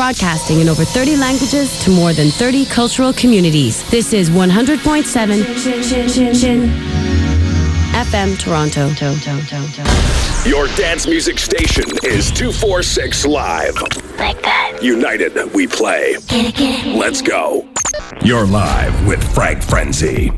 broadcasting in over 30 languages to more than 30 cultural communities. This is 100.7 FM Toronto. Your dance music station is 246 Live. Like that. United, we play. Get it, get it. Let's go. You're live with Frank Frenzy.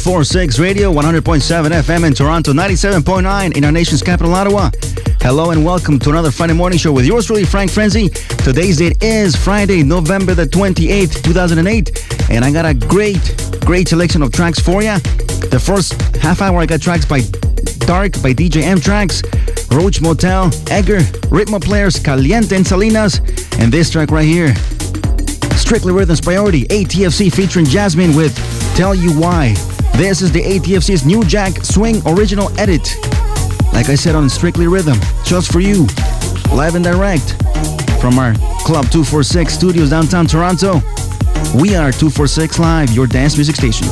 246 Radio, 100.7 FM in Toronto, 97.9 in our nation's capital, Ottawa. Hello and welcome to another Friday morning show with yours truly, Frank Frenzy. Today's date is Friday, November the 28th, 2008, and I got a great, great selection of tracks for you. The first half hour I got tracks by Dark by DJ M Tracks, Roach Motel, Egger, Ritmo Players, Caliente and Salinas, and this track right here, Strictly Rhythms Priority, ATFC featuring Jasmine with Tell You Why. This is the ATFC's new Jack Swing original edit. Like I said on Strictly Rhythm, just for you, live and direct from our Club 246 studios downtown Toronto. We are 246 Live, your dance music station.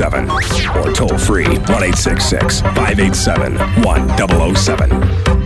1007 or toll free 1 587 1007.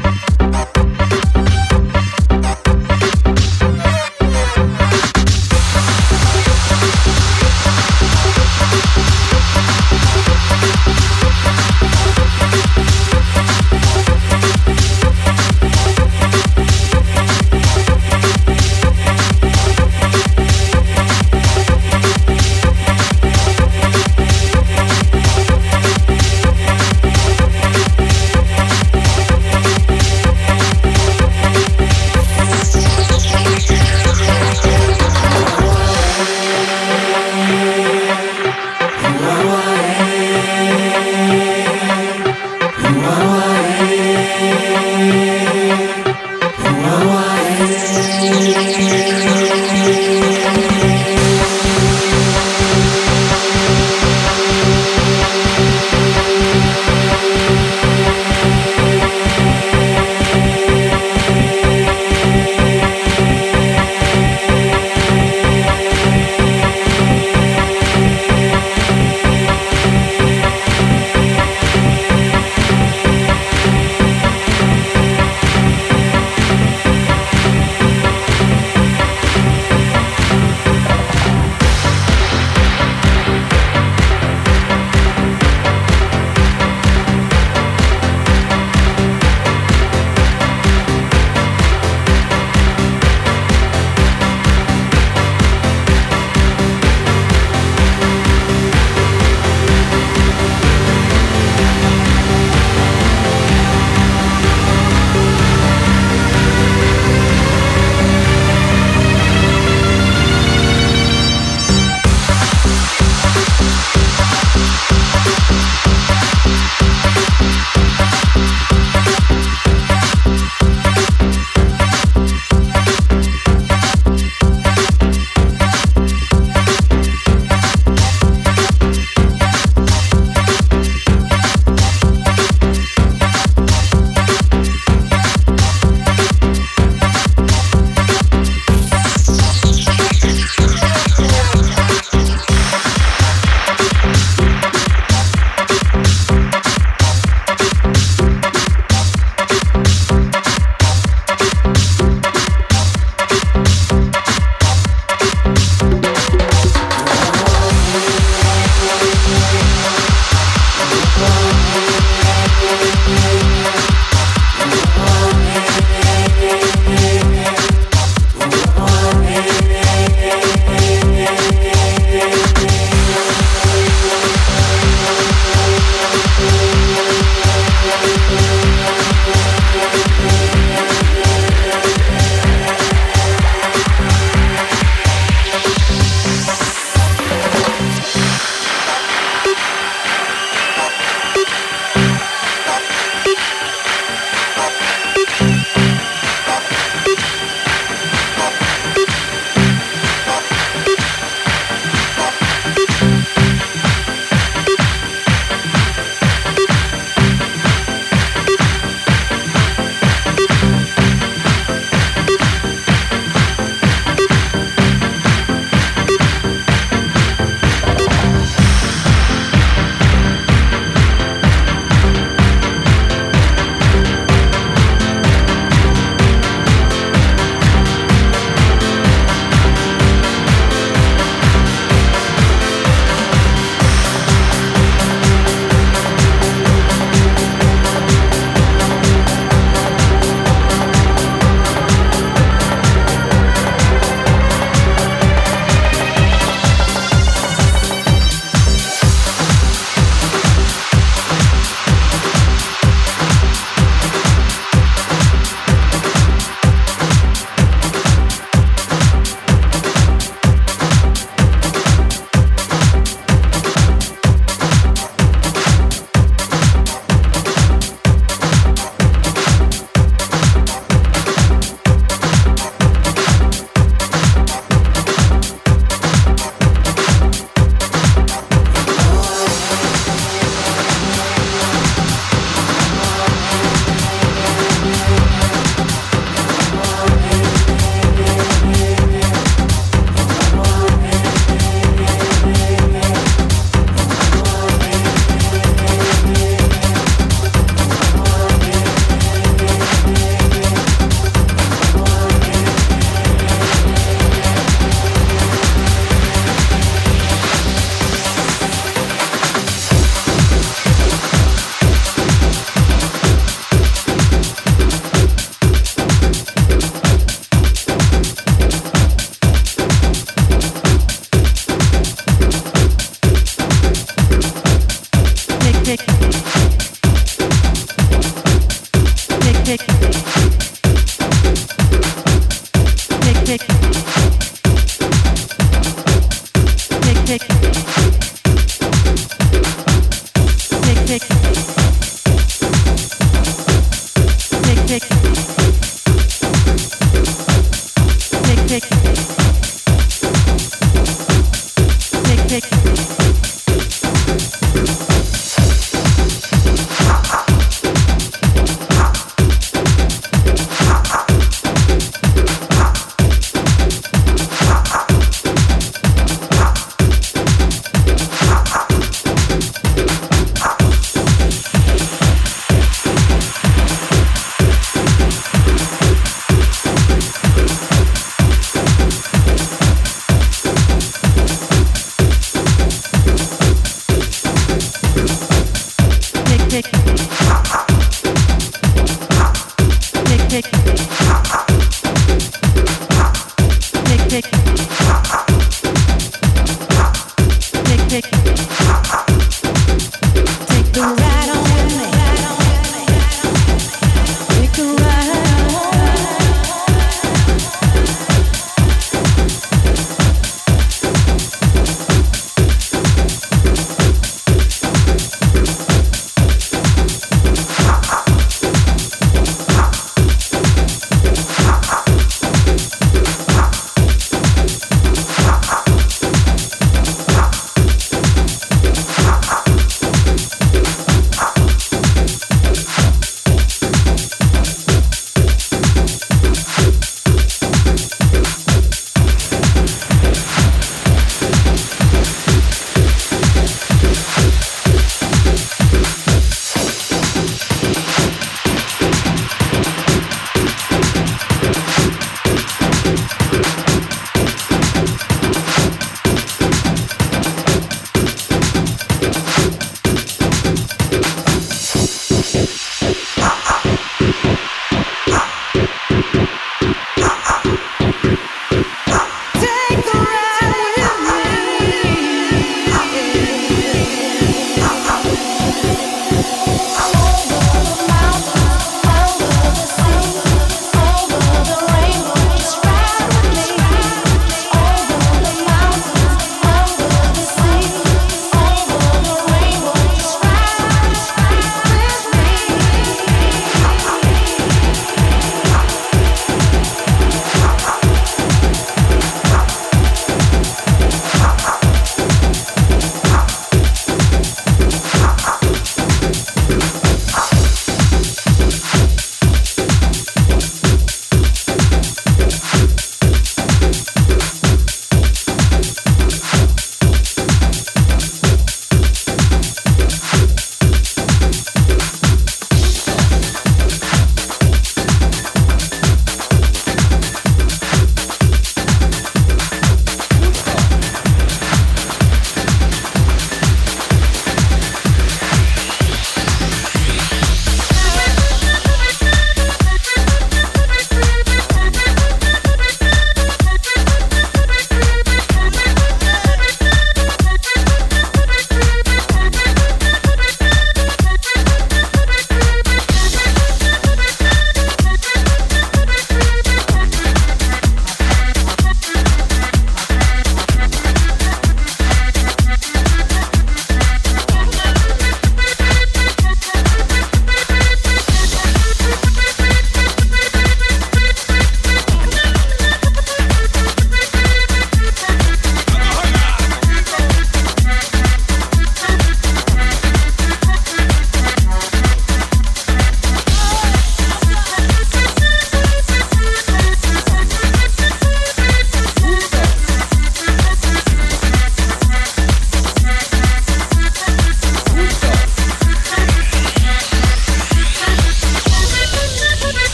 Take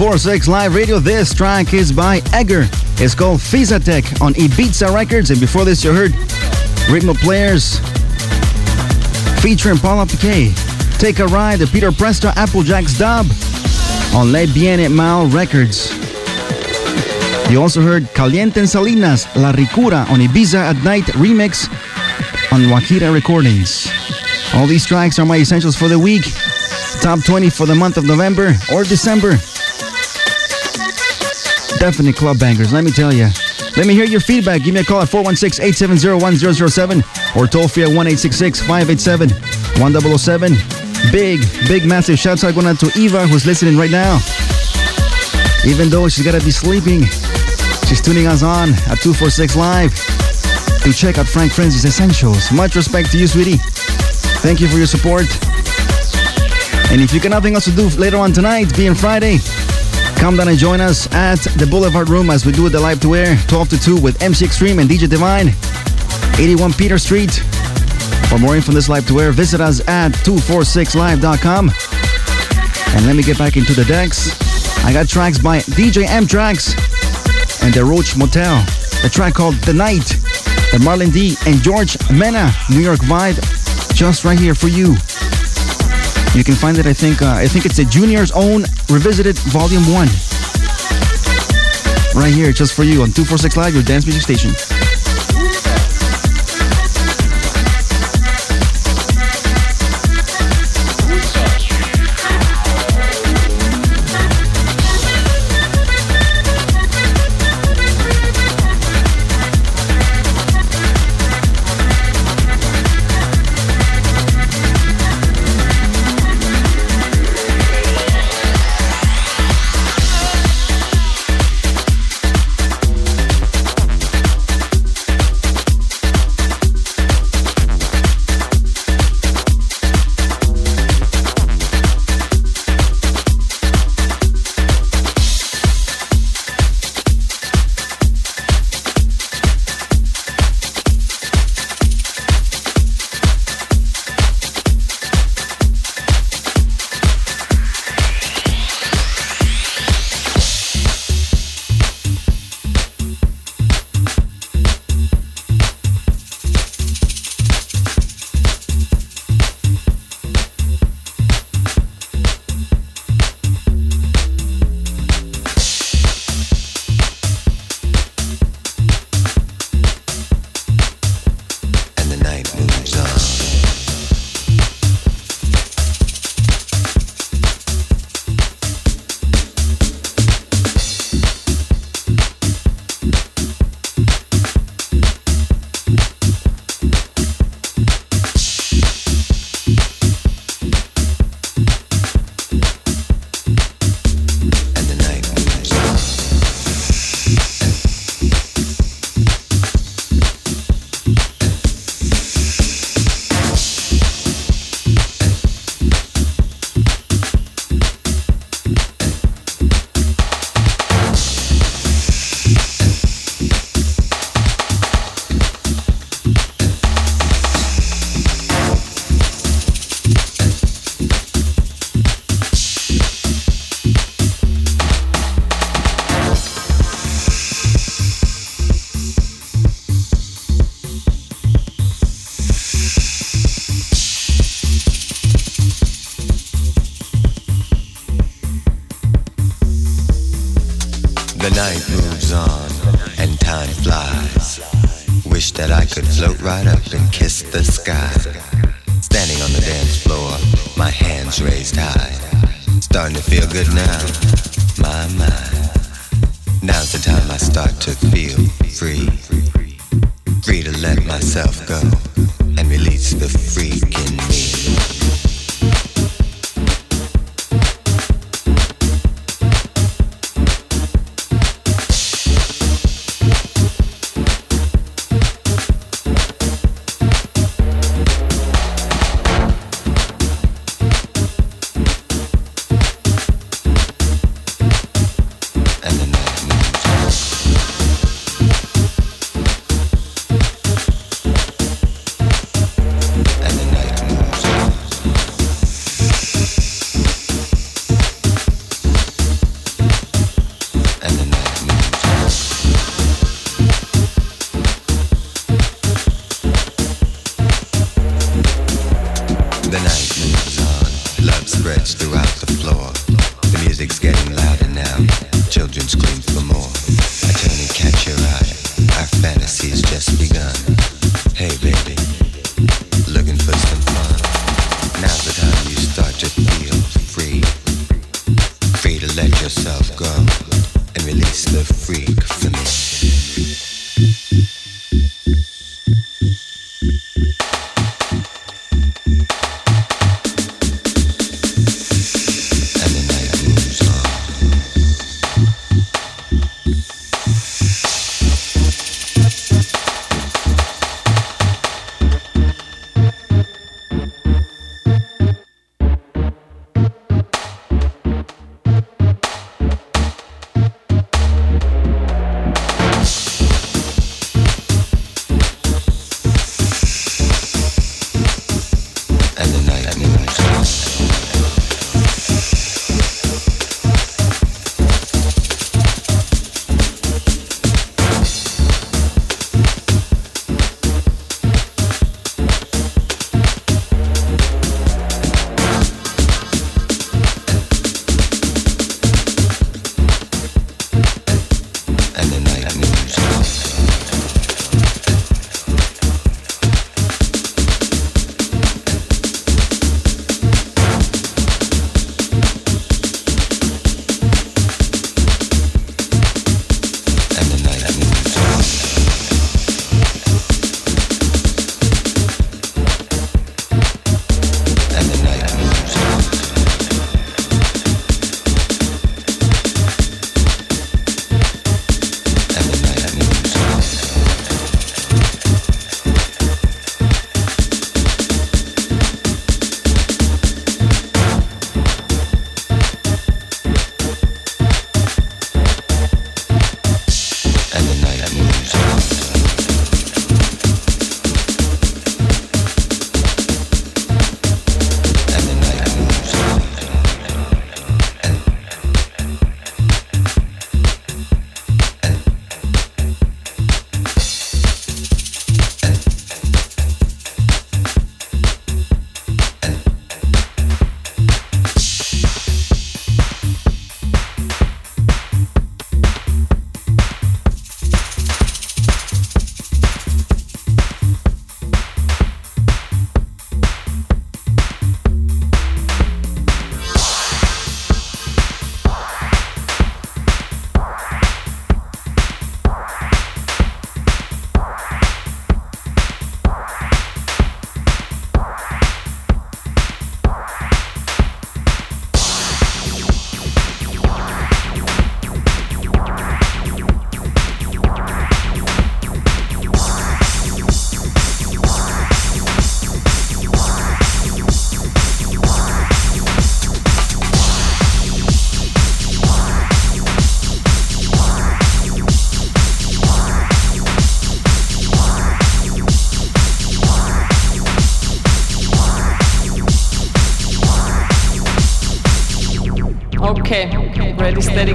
1046 Live Radio. This track is by Egger. It's called Fizatec on Ibiza Records. And before this, you heard Ritmo Players featuring Paula Piquet. Take a ride to Peter Presta Applejack's dub on Le Bien et Mal Records. You also heard Caliente en Salinas, La Ricura on Ibiza at Night remix on Wakira Recordings. All these tracks are my essentials for the week. Top 20 for the month of November or December. Definite club bangers, let me tell you. Let me hear your feedback. Give me a call at 416 870 1007 or toll free at 1 587 1007. Big, big, massive shouts out going out to Eva who's listening right now. Even though she's gotta be sleeping, she's tuning us on at 246 Live to check out Frank Frenzy's Essentials. Much respect to you, sweetie. Thank you for your support. And if you got nothing else to do later on tonight, being Friday, Come down and join us at the Boulevard Room as we do the live to air 12 to 2 with MC Extreme and DJ Divine, 81 Peter Street. For more info on this live to air, visit us at 246live.com. And let me get back into the decks. I got tracks by DJ M Tracks and the Roach Motel. A track called The Night. The Marlon D and George Mena New York vibe, just right here for you. You can find it. I think. Uh, I think it's a Junior's Own Revisited Volume One. Right here, just for you on 246 Live, your dance music station.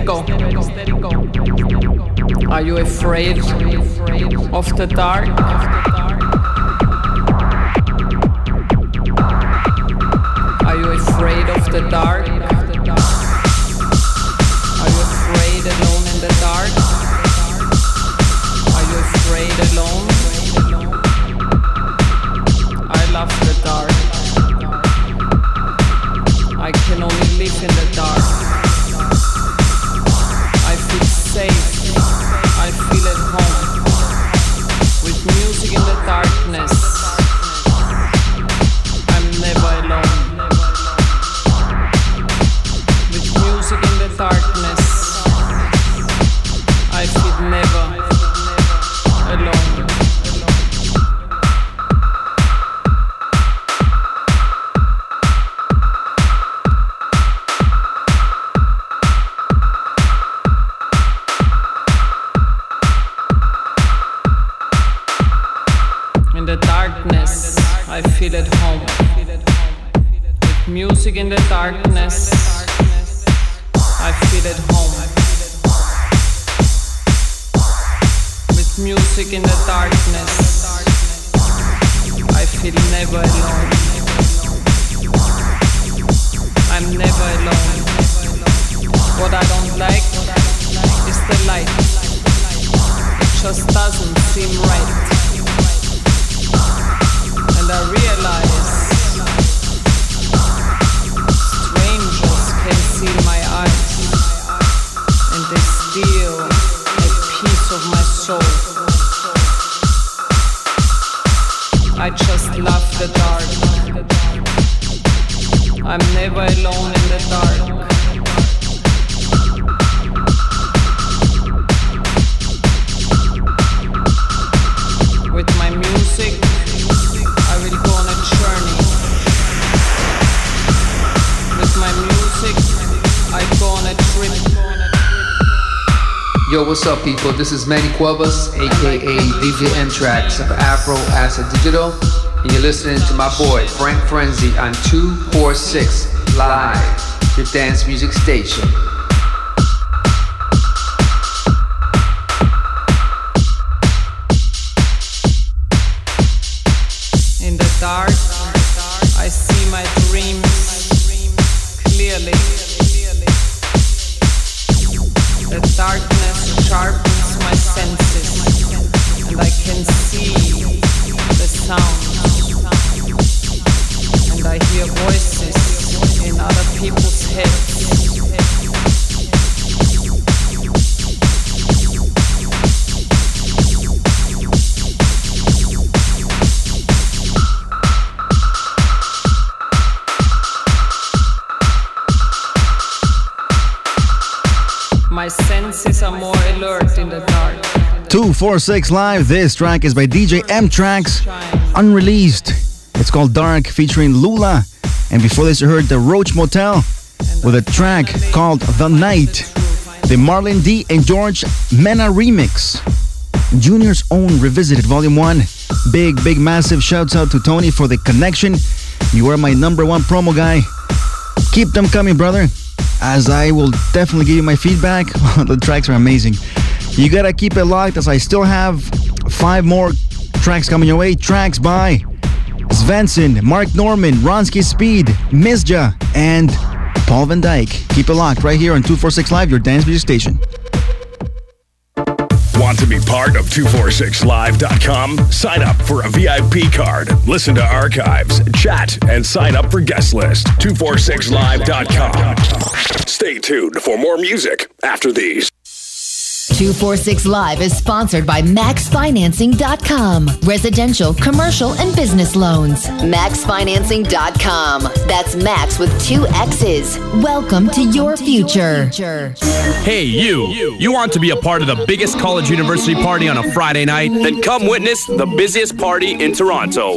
Go. Are you afraid of the dark? Yo, what's up, people? This is Manny Cuevas, aka DJ M Tracks of Afro Acid Digital, and you're listening to my boy Frank Frenzy on 246 Live, your dance music station. In the dark, 246 Live. This track is by DJ M Tracks, unreleased. It's called Dark, featuring Lula. And before this, you heard the Roach Motel with a track called The Night. The Marlon D and George Mena remix. Junior's own Revisited Volume 1. Big, big, massive shouts out to Tony for the connection. You are my number one promo guy. Keep them coming, brother. As I will definitely give you my feedback. the tracks are amazing. You gotta keep it locked as I still have five more tracks coming your way. Tracks by Svensson, Mark Norman, Ronski Speed, Misja, and Paul Van Dyk. Keep it locked right here on 246 Live, your dance music station. Want to be part of 246live.com? Sign up for a VIP card, listen to archives, chat, and sign up for guest list. 246live.com. Stay tuned for more music after these. 246 Live is sponsored by MaxFinancing.com. Residential, commercial, and business loans. MaxFinancing.com. That's Max with two X's. Welcome to your future. Hey, you. You want to be a part of the biggest college university party on a Friday night? Then come witness the busiest party in Toronto.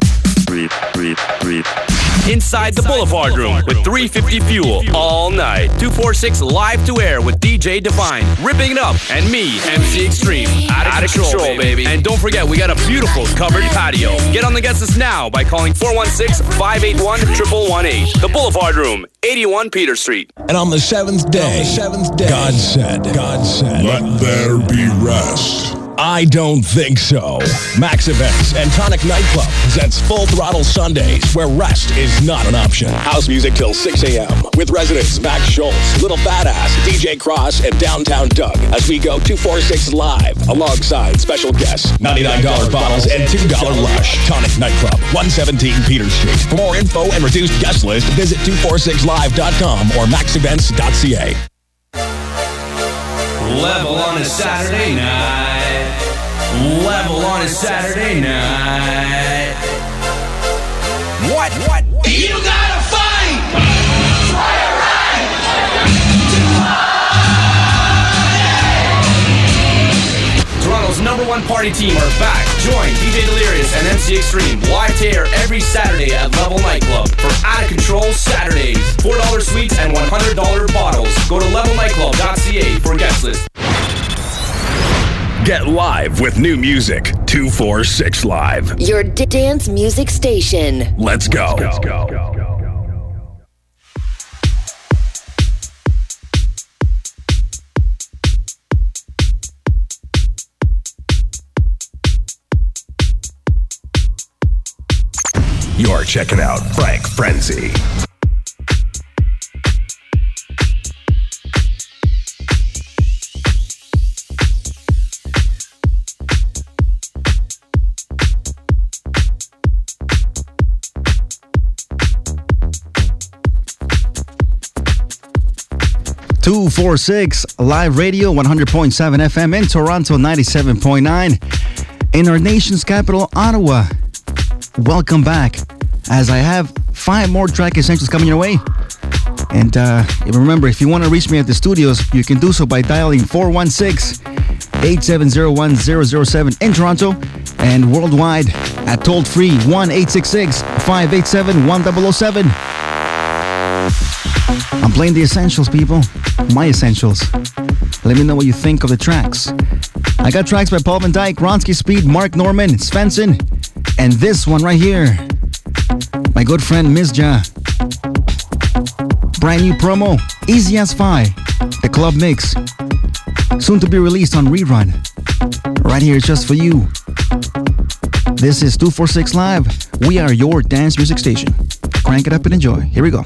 Inside the Boulevard Room with 350 Fuel all night. 246 live to air with DJ Divine, ripping it up, and me, MC Extreme. Out of, control, baby. And don't forget, we got a beautiful covered patio. Get on the guest list now by calling 416 581 1118. The Boulevard Room, 81 Peter Street. And on the seventh day, seventh day, God said, God said, Let there be rest. I don't think so. Max Events and Tonic Nightclub presents Full Throttle Sundays, where rest is not an option. House music till 6 a.m. with residents Max Schultz, Little Fat Ass, DJ Cross, and Downtown Doug as we go 246 live alongside special guests, $99 bottles and $2 Lush. Tonic Nightclub, 117 Peter Street. For more info and reduced guest list, visit 246live.com or maxevents.ca. Level on a Saturday night. Level on a Saturday night. What? What? You gotta fight! Toronto's number one party team are back. Join DJ Delirious and MC Extreme live to air every Saturday at Level Nightclub for Out of Control Saturdays. $4 suites and $100 bottles. Go to levelnightclub.ca for guest list. Get live with new music. 246 Live. Your d- dance music station. Let's go. You're checking out Frank Frenzy. Two four six live radio, 100.7 FM in Toronto, 97.9 in our nation's capital, Ottawa. Welcome back, as I have five more track essentials coming your way. And uh, remember, if you want to reach me at the studios, you can do so by dialing 416 870 1007 in Toronto and worldwide at toll free 1 866 587 1007. I'm playing the essentials, people. My essentials. Let me know what you think of the tracks. I got tracks by Paul Van Dyk, Ronski Speed, Mark Norman, Svensson, and this one right here. My good friend Mizja. Brand new promo, Easy as Fi, the club mix. Soon to be released on rerun. Right here, just for you. This is 246 Live. We are your dance music station. Crank it up and enjoy. Here we go.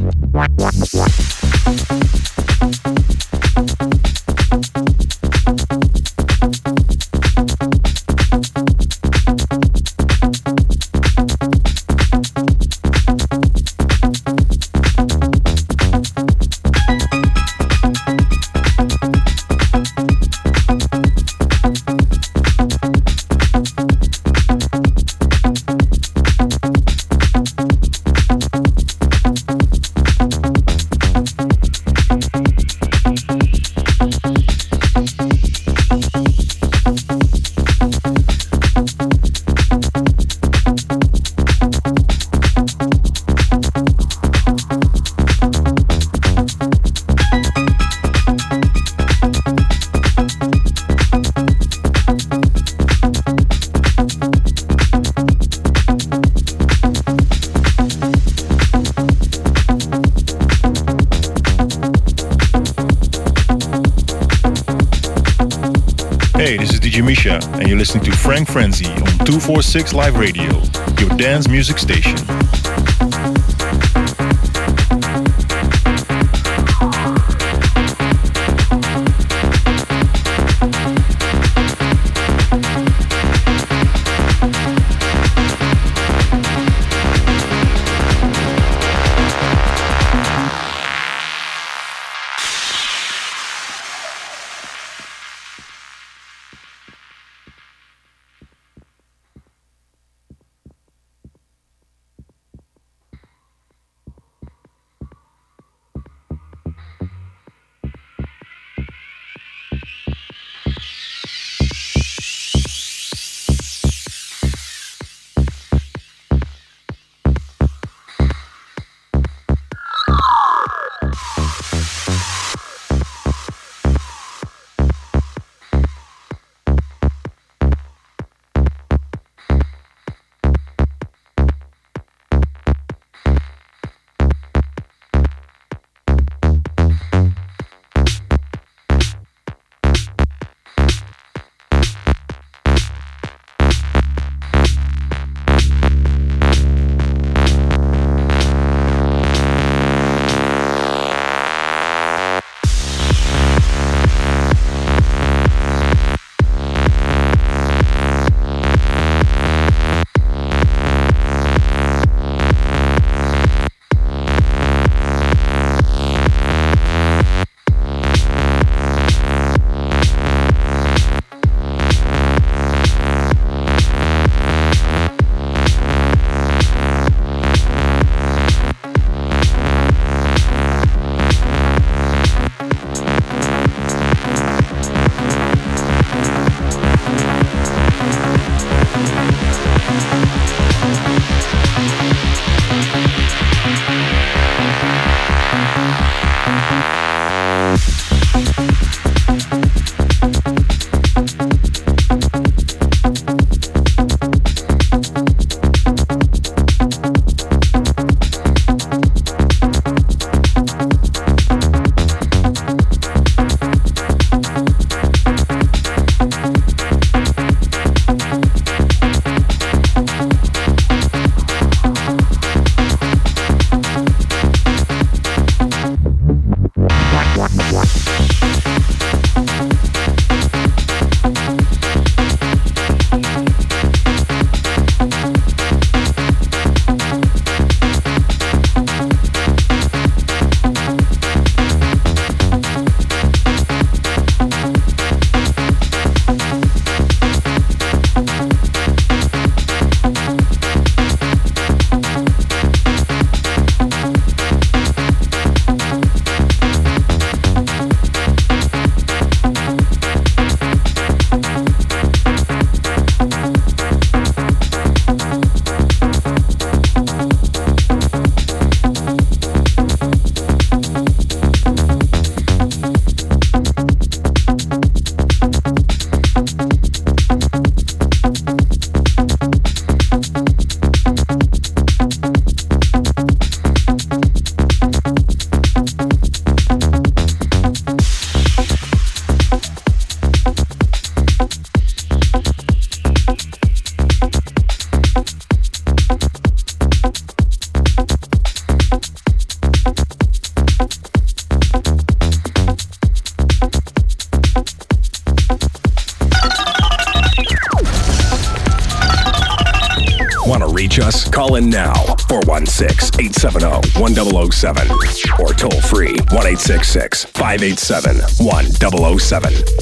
246 Live Radio, your dance music station. 866 587 1007.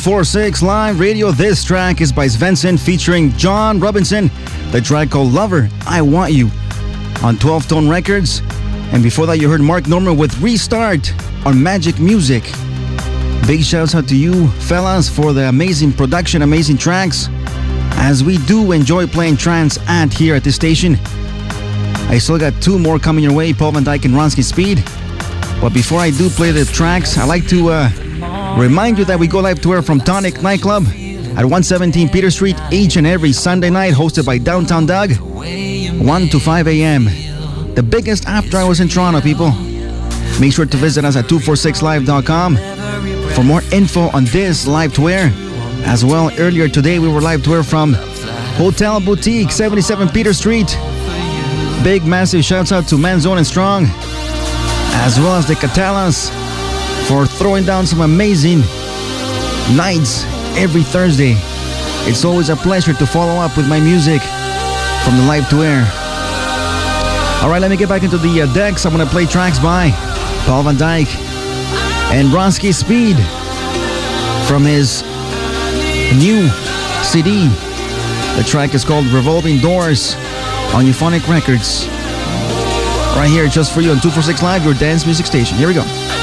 246 Live Radio. This track is by Svensson featuring John Robinson. The track called Lover, I Want You on 12 Tone Records. And before that, you heard Mark Norman with Restart on Magic Music. Big shouts out to you, fellas, for the amazing production, amazing tracks. As we do enjoy playing trance and here at the station. I still got two more coming your way Paul Van Dyk and Ronski Speed. But before I do play the tracks, I like to. Uh, remind you that we go live tour from Tonic Nightclub at 117 Peter Street each and every Sunday night, hosted by Downtown Doug, 1 to 5 a.m. The biggest after hours in Toronto, people. Make sure to visit us at 246live.com for more info on this live tour. As well, earlier today we were live tour from Hotel Boutique, 77 Peter Street. Big, massive shouts out to Manzone and Strong, as well as the Catalans for throwing down some amazing nights every Thursday. It's always a pleasure to follow up with my music from the live to air. All right, let me get back into the uh, decks. I'm going to play tracks by Paul Van Dyk and Ronski Speed from his new CD. The track is called Revolving Doors on Euphonic Records. Right here, just for you on 246 Live, your dance music station. Here we go.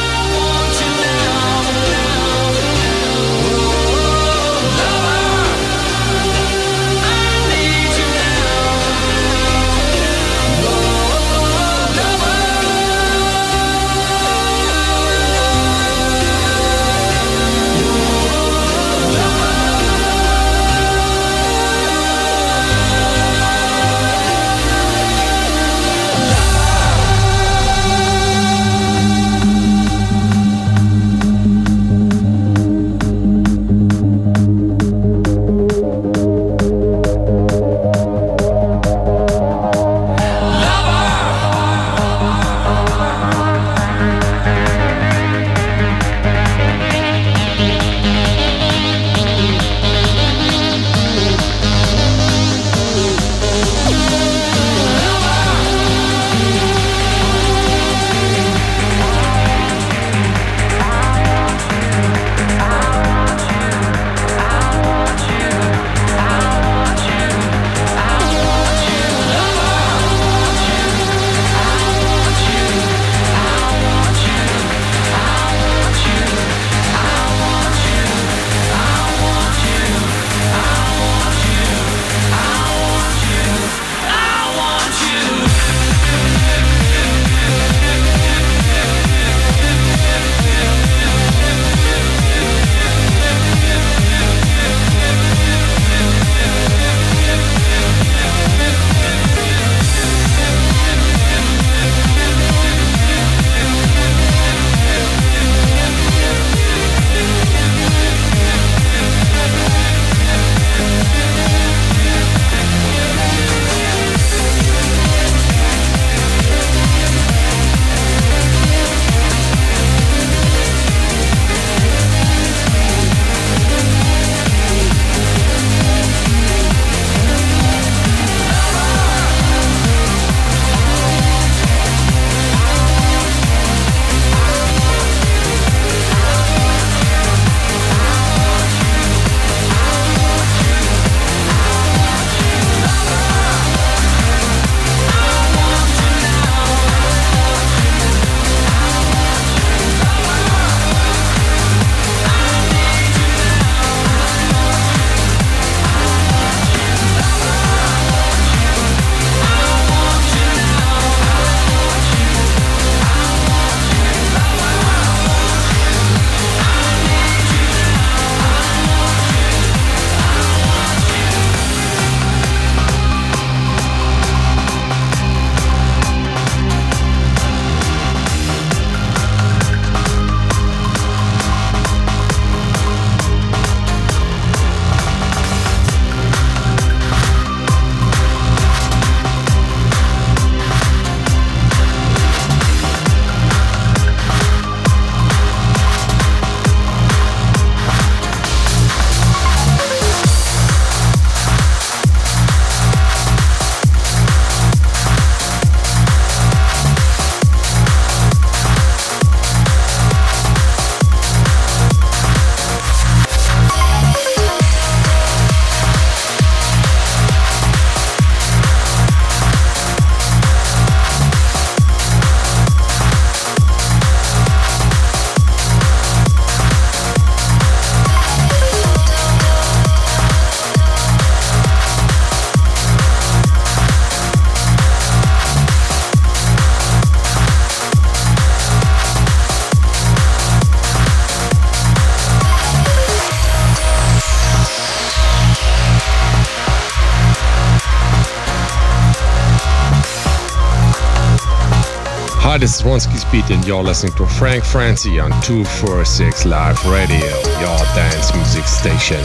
Hi, this is Ronski Speed, and you're listening to Frank Frenzy on 246 Live Radio, your dance music station.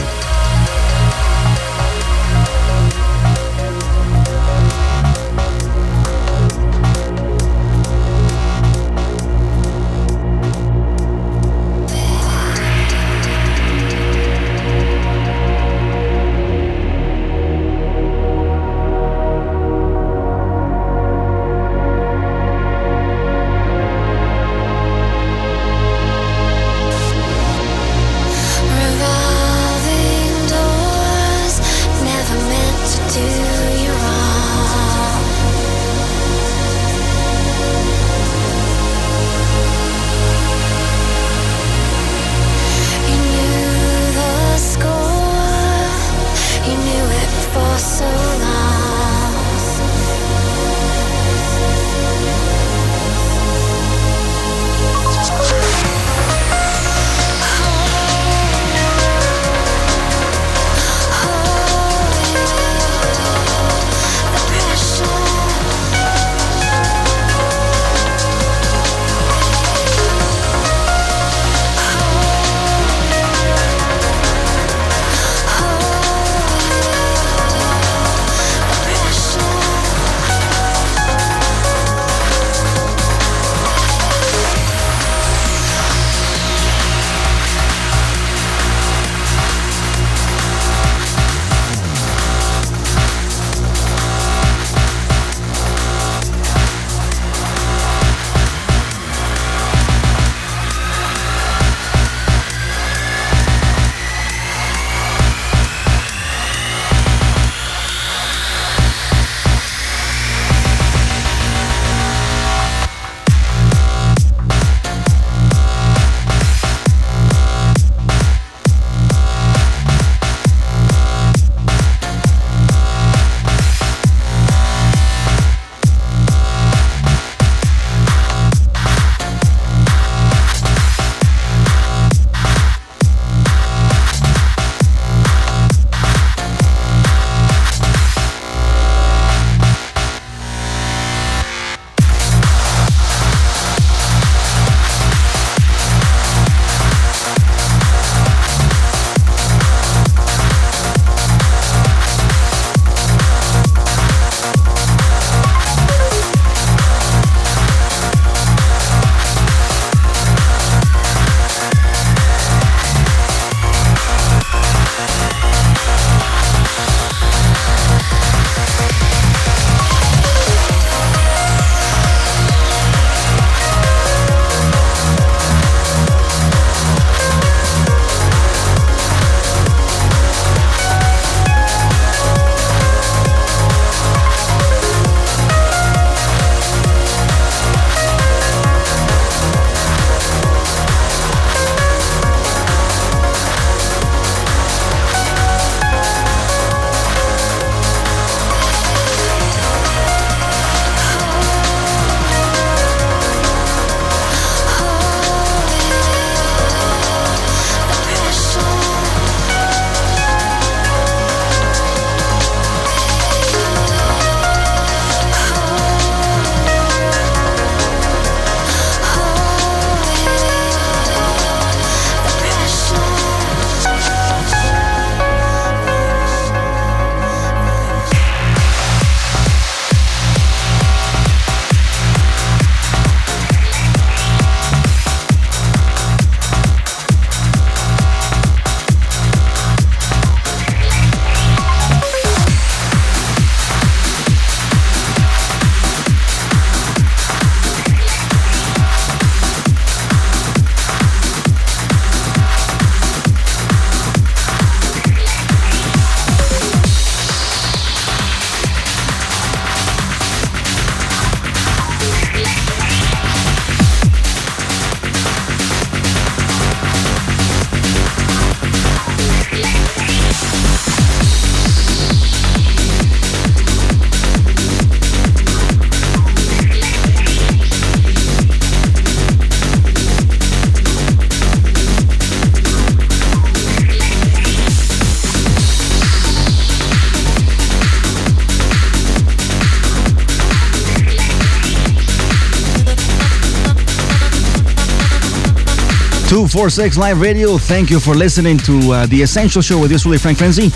246 Live Radio. Thank you for listening to uh, The Essential Show with yours truly, Frank Frenzy.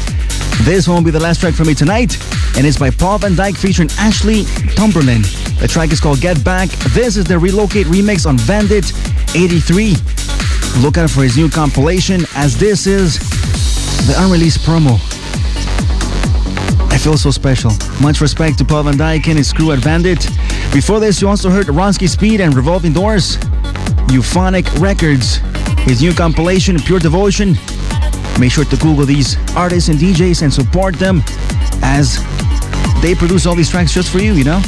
This won't be the last track for me tonight, and it's by Paul Van Dyk featuring Ashley Tomberlin. The track is called Get Back. This is the Relocate remix on Vandit 83. Look out for his new compilation, as this is the unreleased promo. I feel so special. Much respect to Paul Van Dyk and his crew at Vandit. Before this, you also heard Ronski Speed and Revolving Doors. Euphonic Records, his new compilation, Pure Devotion. Make sure to Google these artists and DJs and support them as they produce all these tracks just for you, you know?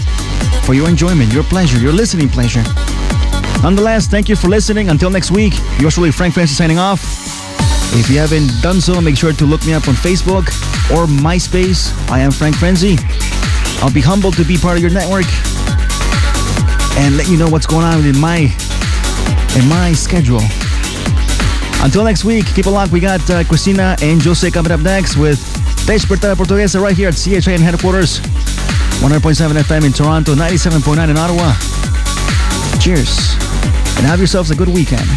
For your enjoyment, your pleasure, your listening pleasure. Nonetheless, thank you for listening. Until next week, yours truly, Frank Frenzy signing off. If you haven't done so, make sure to look me up on Facebook or MySpace. I am Frank Frenzy. I'll be humbled to be part of your network and let you know what's going on in my in my schedule. Until next week, keep it locked. We got uh, Christina and Jose coming up next with Despertada Portuguesa right here at CHIN headquarters. 100.7 FM in Toronto, 97.9 in Ottawa. Cheers, and have yourselves a good weekend.